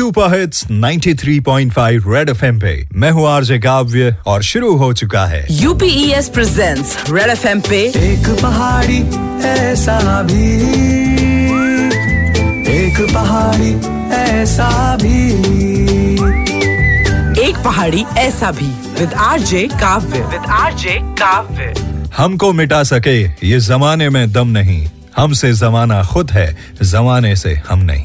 Super hits 93.5 red FM पे। मैं हूँ आरजे काव्य और शुरू हो चुका है। यूपीएस प्रेजेंट्स रेड एफएम पे। एक पहाड़ी ऐसा भी। एक पहाड़ी ऐसा भी। एक पहाड़ी ऐसा भी। With RJ Kavya. With RJ Kavya. हमको मिटा सके ये जमाने में दम नहीं। हमसे जमाना खुद है, जमाने से हम नहीं।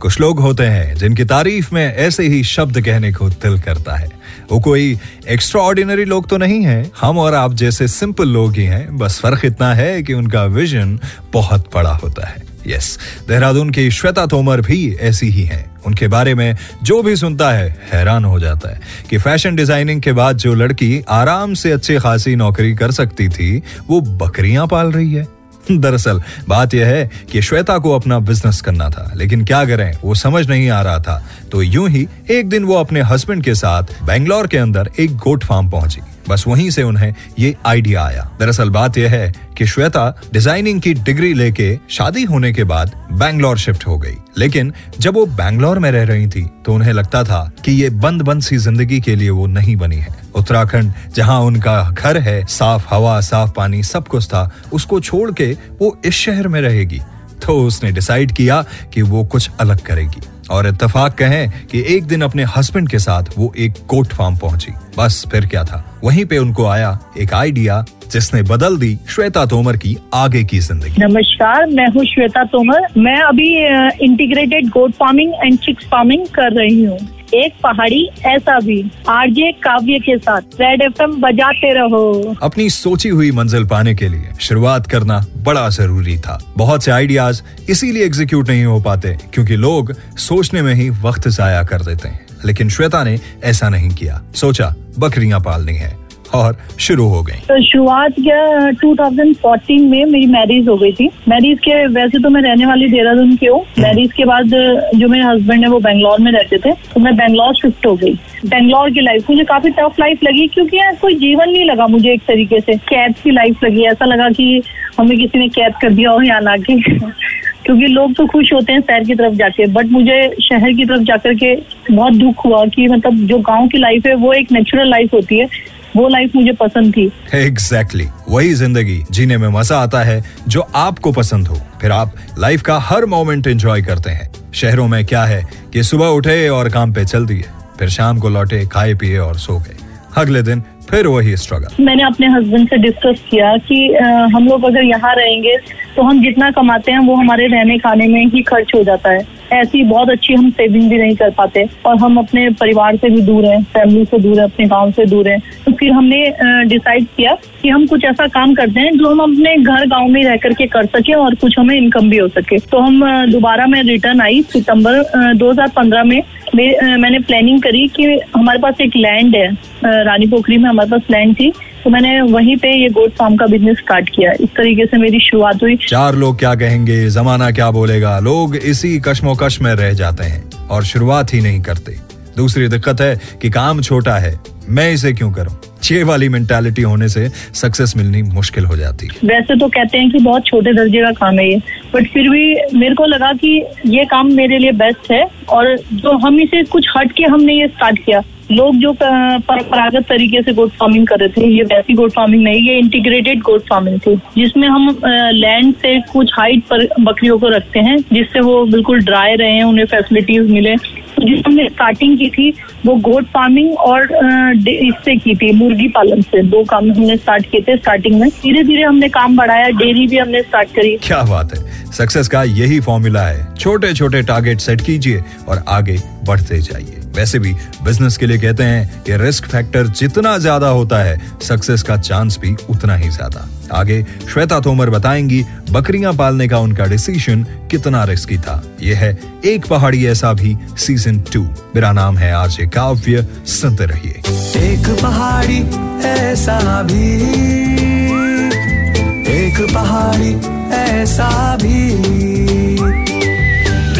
कुछ लोग होते हैं जिनकी तारीफ़ में ऐसे ही शब्द कहने को दिल करता है। वो कोई एक्स्ट्रा ऑर्डिनरी लोग तो नहीं है। हम और आप जैसे सिंपल लोग ही हैं। बस फ़र्क इतना है कि उनका विजन बहुत बड़ा होता है। यस देहरादून की श्वेता तोमर भी ऐसी ही हैं। उनके बारे में जो भी सुनता है, हैरान हो जाता है कि फ़ैशन डिज़ाइनिंग के बाद जो लड़की आराम से अच्छी खासी नौकरी कर सकती थी, वो बकरियाँ पाल रही है। दरअसल, बात यह है कि श्वेता को अपना बिज़नेस करना था, लेकिन क्या करें, वो समझ नहीं आ रहा था। तो यूँ ही एक दिन वो अपने हस्बैंड के साथ बेंगलोर के अंदर एक गोट फार्म पहुँची। बस वहीं से उन्हें ये आइडिया आया। दरअसल बात यह है कि श्वेता डिज़ाइनिंग की डिग्री लेके शादी होने के बाद बैंगलोर शिफ्ट हो गई। लेकिन जब वो बैंगलोर में रह रही थी तो उन्हें लगता था कि ये बंद बंद सी ज़िंदगी के लिए वो नहीं बनी है। उत्तराखंड, जहाँ उनका घर है, साफ़ हवा, साफ़ पानी, सब कुछ था, उसको छोड़ के वो इस शहर में रहेगी। तो उसने डिसाइड किया कि वो कुछ अलग करेगी। और इत्तेफाक कहें कि एक दिन अपने हस्बैंड के साथ वो एक कोट फार्म पहुँची। बस फिर क्या था? वहीं पे उनको आया एक आइडिया जिसने बदल दी श्वेता तोमर की आगे की ज़िंदगी। नमस्कार, मैं हूँ श्वेता तोमर। मैं अभी integrated goat farming and chicks farming कर रही हूँ। एक पहाड़ी ऐसा भी। आरजे काव्य के साथ रेड एफ़ बजाते रहो। अपनी सोची हुई मंजिल पाने के लिए शुरुआत करना बड़ा ज़रूरी था। बहुत से आइडियाज़ इसीलिए एग्जीक्यूट नहीं हो पाते क्योंकि लोग सोचने में ही वक्त जाया कर देते हैं। लेकिन श्वेता ने ऐसा नहीं किया। सोचा बकरियाँ पालनी है। और शुरू हो गई। तो शुरुआत क्या 2014 में मेरी मैरिज हो गई थी। मैरिज के वैसे तो मैं रहने वाली देहरादून की हूँ। मैरिज के बाद जो मेरे हस्बैंड है वो बेंगलोर में रहते थे। तो मैं बेंगलोर शिफ्ट हो गई। बेंगलोर की लाइफ मुझे काफ़ी टफ लाइफ लगी क्योंकि यार कोई जीवन नहीं लगा मुझे एक तरीके से। कैद की लाइफ लगी। ऐसा लगा कि हमें किसी ने कैद कर दिया हो यहाँ लाके क्योंकि लोग तो खुश होते हैं शहर की तरफ़ जाके। बट मुझे शहर की तरफ़ जाकर के बहुत दुख हुआ कि मतलब जो गाँव की लाइफ है वो एक नेचुरल लाइफ होती है। वो लाइफ मुझे पसंद थी। Exactly exactly. वही ज़िंदगी जीने में मज़ा आता है जो आपको पसंद हो। फिर आप लाइफ का हर मोमेंट एंजॉय करते हैं। शहरों में क्या है कि सुबह उठे और काम पे चल दिए। फिर शाम को लौटे, खाए, पिए और सो गए। अगले दिन फिर वही स्ट्रगल मैंने अपने हस्बैंड से डिस्कस किया कि आ, हम लोग अगर यहाँ रहेंगे तो हम जितना कमाते हैं वो हमारे रहने खाने में ही खर्च हो जाता है। ऐसी बहुत अच्छी हम सेविंग भी नहीं कर पाते और हम अपने परिवार से भी दूर हैं फैमिली से दूर है अपने गाँव से दूर हैं। तो फिर हमने डिसाइड किया कि हम कुछ ऐसा काम करते हैं जो हम अपने घर गाँव में रह करके कर सके और कुछ हमें इनकम भी हो सके। तो हम दोबारा मैं रिटर्न आई सितंबर 2015 में। मैंने प्लानिंग करी कि हमारे पास एक लैंड है रानी पोखरी में हमारे पास लैंड थी तो मैंने वहीं पे ये गोट फार्म का बिज़नेस स्टार्ट किया। इस तरीके से मेरी शुरुआत हुई। चार लोग क्या कहेंगे, जमाना क्या बोलेगा? लोग इसी कश्मोकश में रह जाते हैं और शुरुआत ही नहीं करते। दूसरी दिक्कत है कि काम छोटा है, मैं इसे क्यों करूँ? चे वाली मेंटालिटी होने से सक्सेस मिलनी मुश्किल हो जाती। वैसे तो कहते हैं कि बहुत छोटे दर्जे का काम है ये बट फिर भी मेरे को लगा कि ये काम मेरे लिए बेस्ट है और जो हम इसे कुछ हट के हमने ये स्टार्ट किया। लोग जो परंपरागत तरीके से गोट फ़ार्मिंग कर रहे थे, ये वैसी गोट फ़ार्मिंग नहीं, ये इंटीग्रेटेड गोट फ़ार्मिंग थी, जिसमें हम लैंड से कुछ हाइट पर बकरियों को रखते हैं, जिससे वो बिल्कुल ड्राई रहे, उन्हें फैसिलिटीज़ मिले। जिस हमने स्टार्टिंग की थी, वो गोट फ़ार्मिंग और इससे की थी मुर्गी पालन से दो काम हमने स्टार्ट किए थे स्टार्टिंग में। धीरे धीरे हमने काम बढ़ाया डेयरी भी हमने स्टार्ट करी। क्या बात है। सक्सेस का यही फॉर्मूला है। छोटे छोटे टारगेट सेट कीजिए और आगे बढ़ते जाइए। वैसे भी बिज़नेस के लिए कहते हैं कि रिस्क फैक्टर जितना ज़्यादा होता है सक्सेस का चांस भी उतना ही ज़्यादा। आगे, श्वेता तोमर बताएँगी, बकरियाँ पालने का उनका डिसीज़न कितना रिस्की था। यह है, एक पहाड़ी ऐसा भी सीज़न टू मेरा नाम है आज काव्य, सुनते रहिए। एक पहाड़ी ऐसा भी, एक पहाड़ी ऐसा भी।